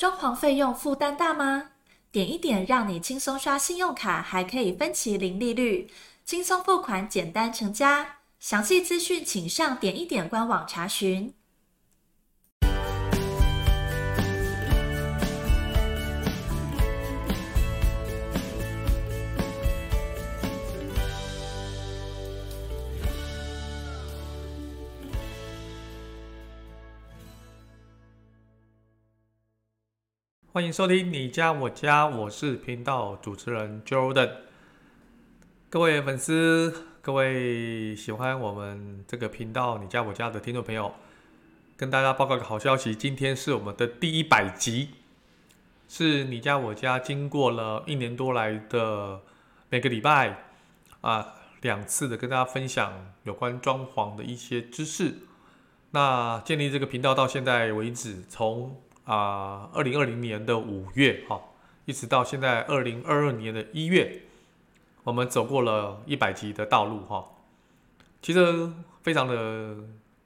装潢费用负担大吗？点一点让你轻松刷信用卡，还可以分期零利率，轻松付款，简单成家。详细资讯请上点一点官网查询。欢迎收听你家我家，我是频道主持人 Jordan。各位粉丝，各位喜欢我们这个频道你家我家的听众朋友，跟大家报告个好消息，今天是我们的第一百集，是你家我家经过了一年多来的每个礼拜啊两次的跟大家分享有关装潢的一些知识。那建立这个频道到现在为止，从啊，二零二零年的五月哈，一直到现在二零二二年的一月，我们走过了一百集的道路哈。其实非常的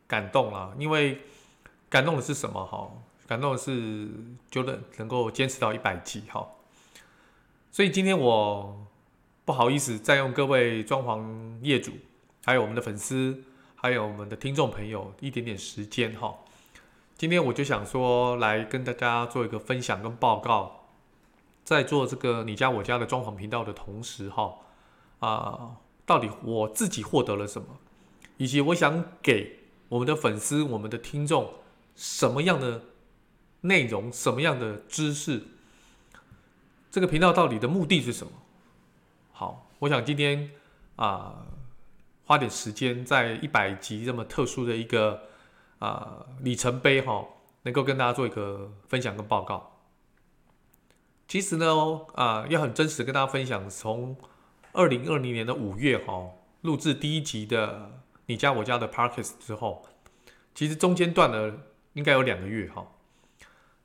感动啦，因为感动的是什么哈？感动的是觉得能够坚持到一百集哈。所以今天我不好意思再用各位装潢业主，还有我们的粉丝，还有我们的听众朋友一点点时间哈。今天我就想说，来跟大家做一个分享跟报告，在做这个你家我家的装潢频道的同时，哈啊，到底我自己获得了什么，以及我想给我们的粉丝、我们的听众什么样的内容、什么样的知识，这个频道到底的目的是什么？好，我想今天啊，花点时间在一百集这么特殊的一个。啊，里程碑哈，能够跟大家做一个分享跟报告。其实呢，啊，要很真实跟大家分享，从二零二零年的五月哈，录制第一集的你家我家的 Podcast 之后，其实中间断了应该有两个月哈。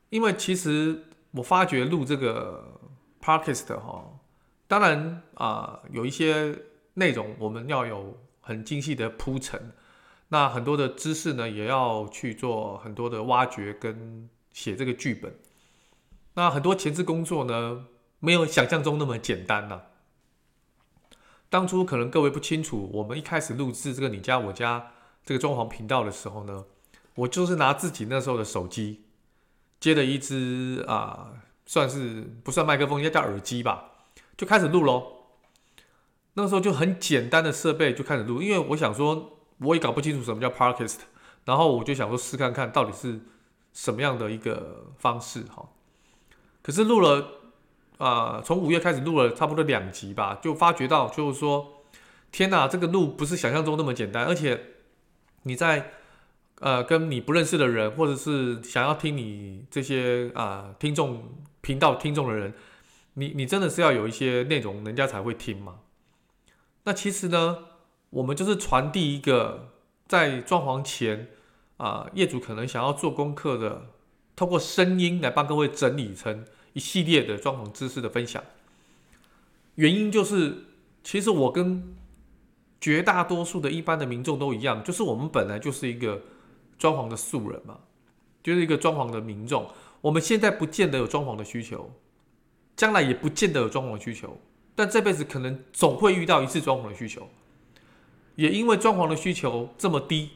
因为其实我发觉录这个 Podcast 哈，当然啊，有一些内容我们要有很精细的铺陈。那很多的知识呢，也要去做很多的挖掘跟写这个剧本。那很多前置工作呢，没有想象中那么简单呐、当初可能各位不清楚，我们一开始录制这个你家我家这个装潢频道的时候呢，我就是拿自己那时候的手机接了一支啊，算是不算麦克风，应该叫耳机吧，就开始录喽。那时候就很简单的设备就开始录，因为我想说。我也搞不清楚什么叫 Podcast，然后我就想说试看看到底是什么样的一个方式哈。可是录了啊，从五月开始录了差不多两集吧，就发觉到就是说，天哪，这个录不是想象中那么简单，而且你在呃跟你不认识的人，或者是想要听你这些啊，听众频道听众的人，你你真的是要有一些内容，人家才会听嘛。那其实呢？我们就是传递一个在装潢前啊，业主可能想要做功课的，透过声音来帮各位整理成一系列的装潢知识的分享。原因就是，其实我跟绝大多数的一般的民众都一样，就是我们本来就是一个装潢的素人嘛，就是一个装潢的民众。我们现在不见得有装潢的需求，将来也不见得有装潢的需求，但这辈子可能总会遇到一次装潢的需求。也因为装潢的需求这么低，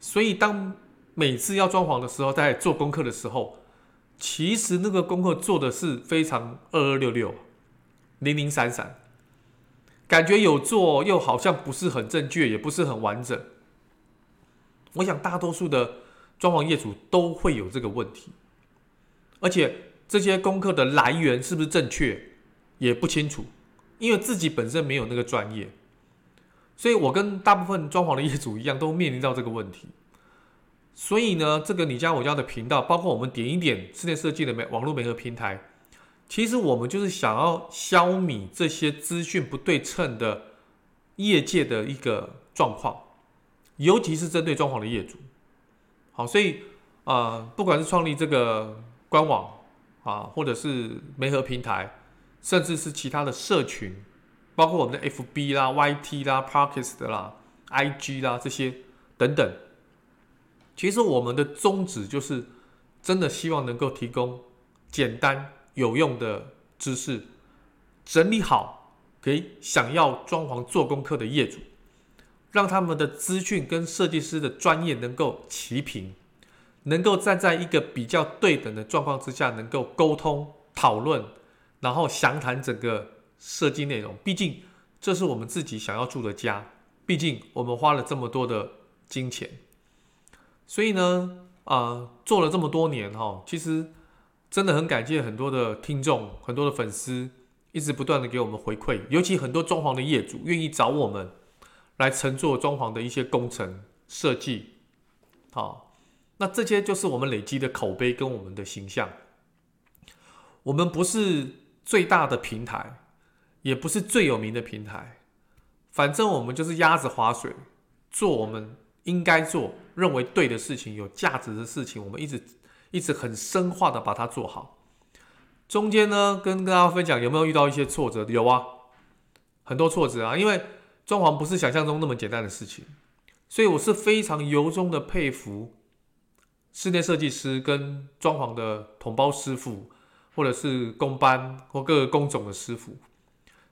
所以当每次要装潢的时候，在做功课的时候，其实那个功课做的是非常二二六六、零零散散，感觉有做又好像不是很正确，也不是很完整。我想大多数的装潢业主都会有这个问题，而且这些功课的来源是不是正确也不清楚，因为自己本身没有那个专业。所以我跟大部分装潢的业主一样，都面临到这个问题。所以呢，这个你家我家的频道，包括我们点一点室内设计的媒网络媒合平台，其实我们就是想要消弭这些资讯不对称的业界的一个状况，尤其是针对装潢的业主。好，所以啊、不管是创立这个官网啊，或者是媒合平台，甚至是其他的社群。包括我们的 FB 啦、YT 啦、Podcast 啦、IG 啦这些等等，其实我们的宗旨就是真的希望能够提供简单有用的知识整理好，给想要装潢做功课的业主，让他们的资讯跟设计师的专业能够齐平，能够站在一个比较对等的状况之下，能够沟通讨论，然后详谈整个设计内容。毕竟这是我们自己想要住的家，毕竟我们花了这么多的金钱，所以呢，啊、做了这么多年哈，其实真的很感谢很多的听众、很多的粉丝，一直不断的给我们回馈，尤其很多装潢的业主愿意找我们来承做装潢的一些工程设计，好，那这些就是我们累积的口碑跟我们的形象。我们不是最大的平台，也不是最有名的平台，反正我们就是鸭子划水，做我们应该做。认为对的事情，有价值的事情，我们一直一直很深化的把它做好。中间呢，跟大家分享有没有遇到一些挫折？有啊，很多挫折啊。因为装潢不是想象中那么简单的事情，所以我是非常由衷的佩服室内设计师跟装潢的同胞师傅，或者是工班或各个工种的师傅。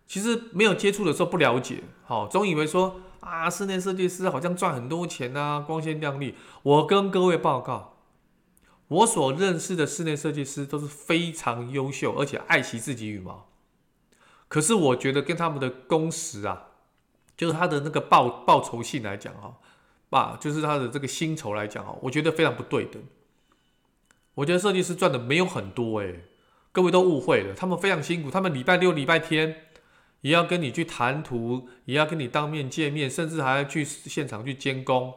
其实没有接触的时候不了解，好，总以为说。啊，室内设计师好像赚很多钱啊，光鲜亮丽。我跟各位报告，我所认识的室内设计师都是非常优秀，而且爱惜自己羽毛。可是我觉得跟他们的工时啊，就是他的那个报报酬性来讲啊，啊，就是他的这个薪酬来讲啊，我觉得非常不对等。我觉得设计师赚的没有很多诶，各位都误会了，他们非常辛苦，他们礼拜六、礼拜天。也要跟你去谈图，也要跟你当面见面，甚至还要去现场去监工，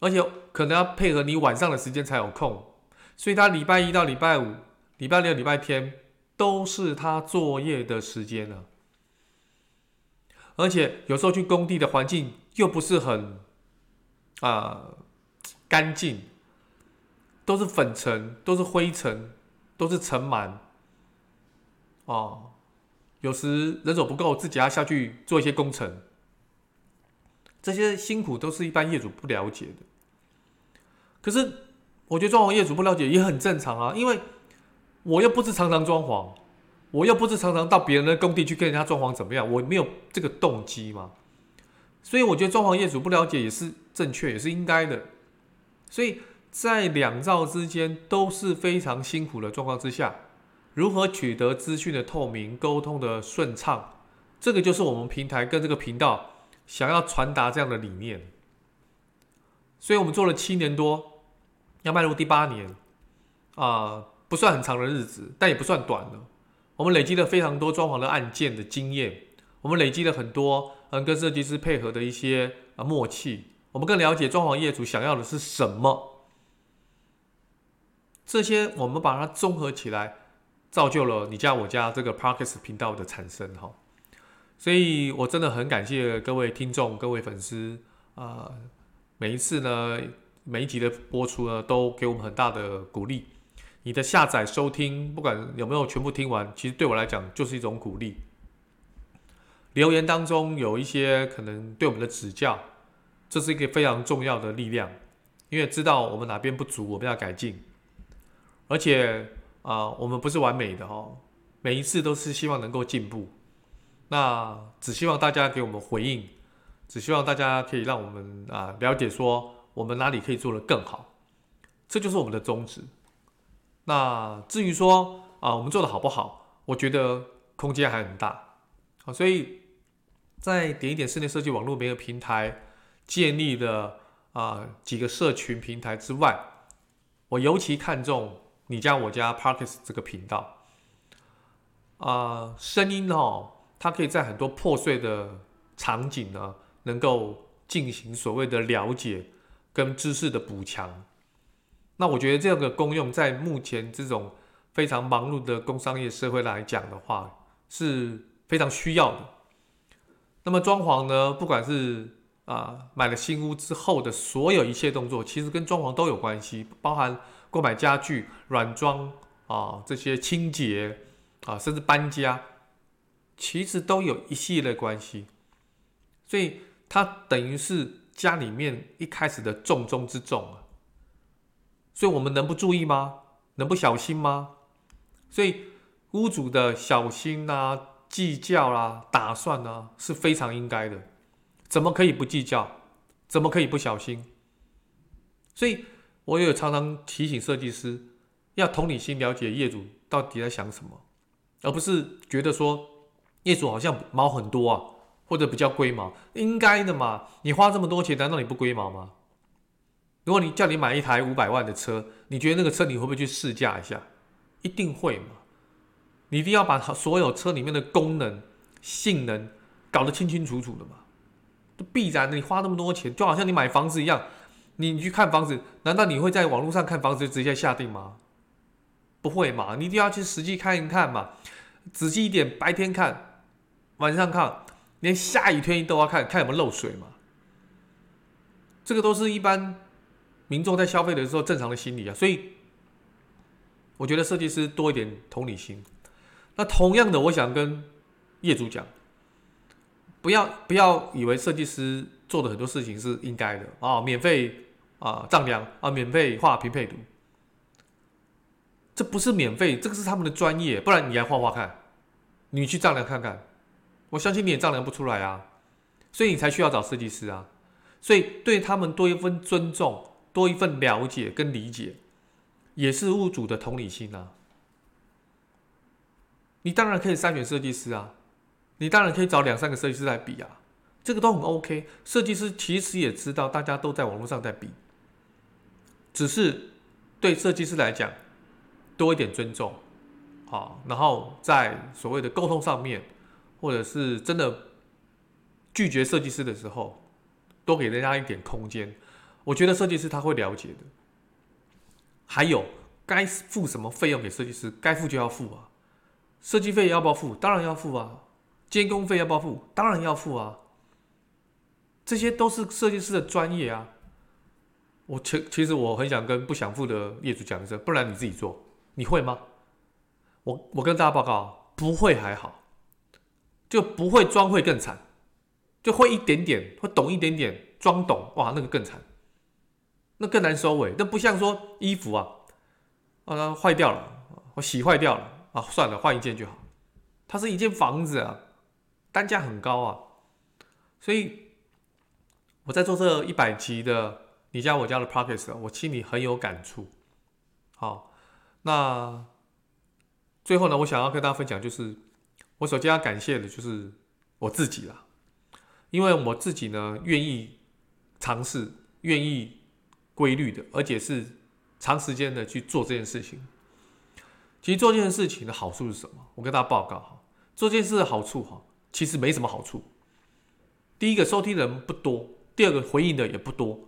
而且可能要配合你晚上的时间才有空，所以他礼拜一到礼拜五、礼拜六、礼拜天都是他作业的时间了。而且有时候去工地的环境又不是很啊干净，都是粉尘，都是灰尘，都是尘螨，哦。有时人手不够，自己要下去做一些工程，这些辛苦都是一般业主不了解的。可是我觉得装潢业主不了解也很正常啊，因为我又不是常常装潢，我又不是常常到别人的工地去跟人家装潢怎么样，我没有这个动机嘛。所以我觉得装潢业主不了解也是正确，也是应该的。所以在两造之间都是非常辛苦的状况之下。如何取得资讯的透明、沟通的顺畅，这个就是我们平台跟这个频道想要传达这样的理念。所以我们做了七年多，要迈入第八年，啊、不算很长的日子，但也不算短了。我们累积了非常多装潢的案件的经验，我们累积了很多嗯跟设计师配合的一些啊默契，我们更了解装潢业主想要的是什么。这些我们把它综合起来。造就了你家我家这个 Parkes 频道的产生哈，所以我真的很感谢各位听众、各位粉丝啊，每一次呢，每一集的播出呢，都给我们很大的鼓励。你的下载收听，不管有没有全部听完，其实对我来讲就是一种鼓励。留言当中有一些可能对我们的指教，这是一个非常重要的力量，因为知道我们哪边不足，我们要改进，而且。啊，我们不是完美的哦，每一次都是希望能够进步。那只希望大家给我们回应，只希望大家可以让我们啊了解说我们哪里可以做得更好，这就是我们的宗旨。那至于说啊我们做的好不好，我觉得空间还很大。啊，所以在点一点室内设计网络每个平台建立的啊几个社群平台之外，我尤其看重。你家我家 Parkes 这个频道，啊、声音哦，它可以在很多破碎的场景呢，能够进行所谓的了解跟知识的补强。那我觉得这个功用在目前这种非常忙碌的工商业社会来讲的话，是非常需要的。那么装潢呢，不管是啊、买了新屋之后的所有一切动作，其实跟装潢都有关系，包含。购买家具、软装啊，这些清洁啊，甚至搬家，其实都有一系列关系。所以它等于是家里面一开始的重中之重啊。所以我们能不注意吗？能不小心吗？所以屋主的小心啊、计较啊、打算啊，是非常应该的。怎么可以不计较？怎么可以不小心？所以我也有常常提醒设计师，要同理心了解业主到底在想什么，而不是觉得说业主好像毛很多啊，或者比较龟毛，应该的嘛。你花这么多钱，难道你不龟毛吗？如果你叫你买一台五百万的车，你觉得那个车你会不会去试驾一下？一定会嘛。你一定要把所有车里面的功能、性能搞得清清楚楚的嘛。必然，你花那么多钱，就好像你买房子一样，你去看房子，难道你会在网络上看房子就直接下定吗？不会嘛，你一定要去实际看一看嘛，仔细一点，白天看，晚上看，连下雨天都要看看有没有漏水嘛。这个都是一般民众在消费的时候正常的心理啊，所以我觉得设计师多一点同理心。那同样的，我想跟业主讲。不要不要以为设计师做的很多事情是应该的啊、免费啊丈量啊，免费画平配图，这不是免费，这个是他们的专业，不然你来画画看，你去丈量看看，我相信你也丈量不出来啊，所以你才需要找设计师啊，所以对他们多一份尊重，多一份了解跟理解，也是屋主的同理心啊，你当然可以筛选设计师啊。你当然可以找两三个设计师来比啊，这个都很 OK。设计师其实也知道，大家都在网络上在比，只是对设计师来讲，多一点尊重，好，然后在所谓的沟通上面，或者是真的拒绝设计师的时候，多给人家一点空间。我觉得设计师他会了解的。还有该付什么费用给设计师，该付就要付啊。设计费要不要付？当然要付啊。监工费要不要付？当然要付啊！这些都是设计师的专业啊。我其其实我很想跟不想付的业主讲一声，不然你自己做，你会吗？我我跟大家报告，不会还好，就不会装会更惨，就会一点点，会懂一点点装懂，哇，那个更惨，那更难收尾。那不像说衣服啊，啊坏掉了，我洗坏掉了啊，算了，换一件就好。它是一间房子啊。单价很高啊，所以我在做这一百集的你家我家的 Podcast 我心里很有感触。好，那最后呢，我想要跟大家分享，就是我首先要感谢的就是我自己啦，因为我自己呢愿意尝试，愿意规律的，而且是长时间的去做这件事情。其实做这件事情的好处是什么？我跟大家报告哈，做这件事的好处哈。其实没什么好处。第一个收听的人不多，第二个回应的也不多。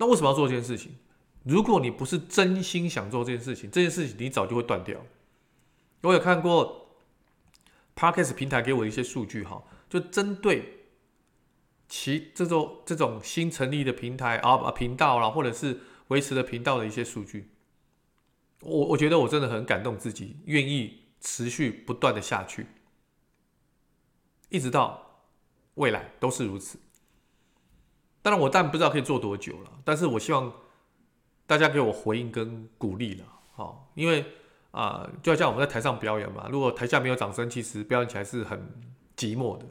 那为什么要做这件事情？如果你不是真心想做这件事情，这件事情你早就会断掉。我有看过 Podcast 平台给我的一些数据哈，就针对其这种这种新成立的平台啊啊频道啦，或者是维持的频道的一些数据，我我觉得我真的很感动自己，愿意持续不断的下去。一直到未来都是如此。当然，我但不知道可以做多久了，但是我希望大家给我回应跟鼓励了，好，因为啊、就好像我们在台上表演嘛，如果台下没有掌声，其实表演起来是很寂寞的。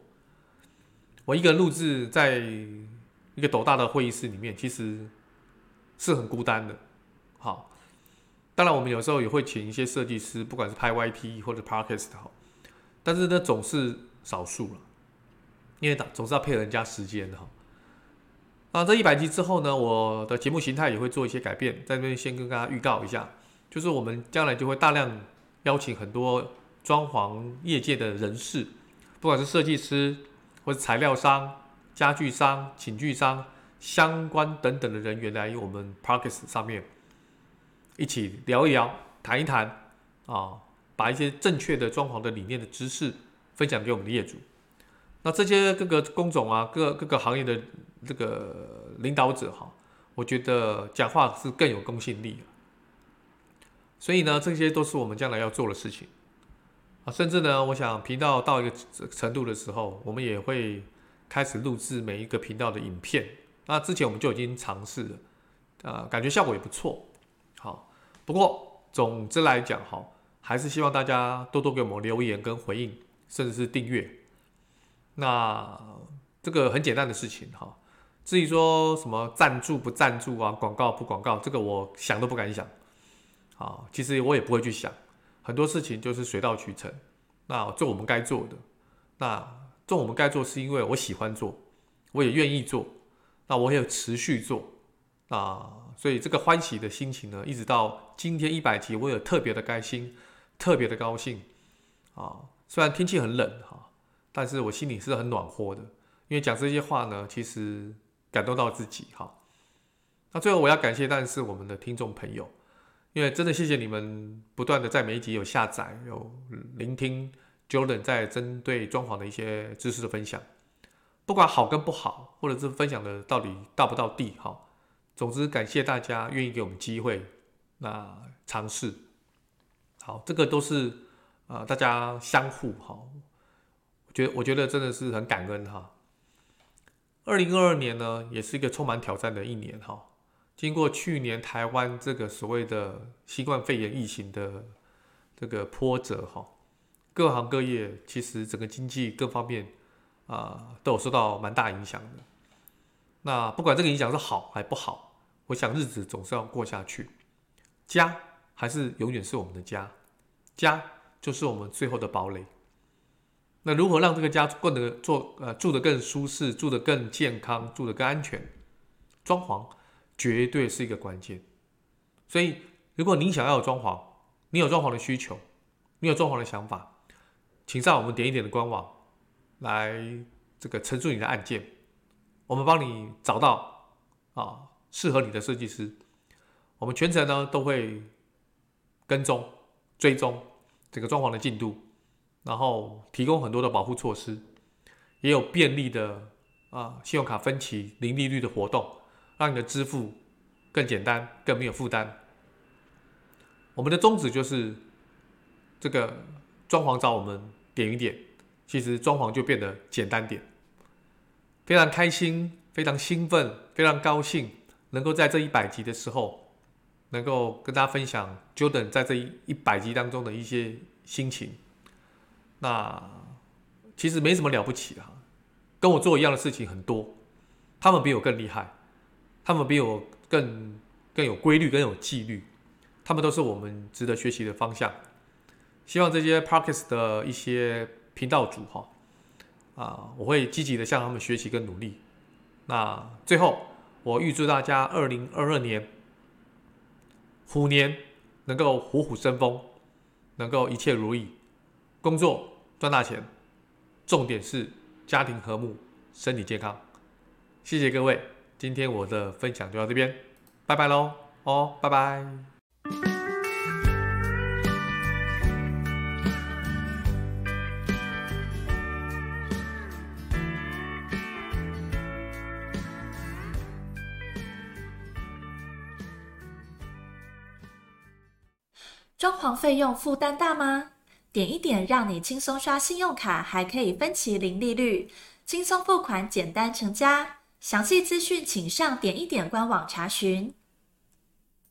我一个人录制在一个斗大的会议室里面，其实是很孤单的。好，当然我们有时候也会请一些设计师，不管是拍 YT 或者 Podcast 好，但是呢，总是。少数了，因为总是要配合人家时间的哈。那这一百集之后呢，我的节目形态也会做一些改变，在这边先跟大家预告一下，就是我们将来就会大量邀请很多装潢业界的人士，不管是设计师或者材料商、家具商、寝具商相关等等的人员来我们 Podcast 上面一起聊一聊、谈一谈啊，把一些正确的装潢的理念的知识。分享给我们的业主，那这些各个工种啊，各各个行业的这个领导者哈，我觉得讲话是更有公信力的。所以呢，这些都是我们将来要做的事情啊。甚至呢，我想频道到一个程度的时候，我们也会开始录制每一个频道的影片。那之前我们就已经尝试了，啊，感觉效果也不错。好，不过总之来讲哈，还是希望大家多多给我们留言跟回应，甚至是订阅。那这个很简单的事情哈。至于说什么赞助不赞助啊，广告不广告，这个我想都不敢想。啊，其实我也不会去想，很多事情就是水到渠成。那做我们该做的，那做我们该做是因为我喜欢做，我也愿意做，那我也有持续做。啊，所以这个欢喜的心情呢，一直到今天一百集，我有特别的开心，特别的高兴。啊，虽然天气很冷哈，但是我心里是很暖和的，因为讲这些话呢，其实。感动到自己哈，那最后我要感谢，但是我们的听众朋友，因为真的谢谢你们不断的在每一集有下载、有聆听 Jordan 在针对装潢的一些知识的分享，不管好跟不好，或者是分享的到底到不到地哈，总之感谢大家愿意给我们机会，那尝试，好，这个都是呃大家相互哈，我觉得我觉得真的是很感恩哈。二零二二年呢，也是一个充满挑战的一年哈。经过去年台湾这个所谓的新冠肺炎疫情的这个波折哈，各行各业其实整个经济各方面啊都有受到蛮大影响的。那不管这个影响是好还不好，我想日子总是要过下去。家还是永远是我们的家，家就是我们最后的堡垒。那如何让这个家过得做呃住得更舒适，住得更健康，住得更安全？装潢绝对是一个关键。所以，如果您想要装潢，你有装潢的需求，你有装潢的想法，请上我们点一点的官网来这个陈述你的案件，我们帮你找到啊适合你的设计师。我们全程呢都会跟踪追踪这个装潢的进度。然后提供很多的保护措施，也有便利的啊信用卡分期零利率的活动，让你的支付更简单、更没有负担。我们的宗旨就是这个装潢找我们点一点，其实装潢就变得简单点。非常开心，非常兴奋，非常高兴，能够在这一百集的时候，能够跟大家分享 Jordan 在这一百集当中的一些心情。那其实没什么了不起啊，跟我做一样的事情很多，他们比我更厉害，他们比我更更有规律、更有纪律，他们都是我们值得学习的方向。希望这些 Podcast 的一些频道主哈啊，我会积极的向他们学习跟努力。那最后，我预祝大家二零二二年虎年能够虎虎生风，能够一切如意。工作赚大钱，重点是家庭和睦、身体健康。谢谢各位，今天我的分享就到这边，拜拜喽！哦，拜拜。装潢费用负担大吗？点一点，让你轻松刷信用卡，还可以分期零利率，轻松付款，简单成家。详细资讯请上点一点官网查询。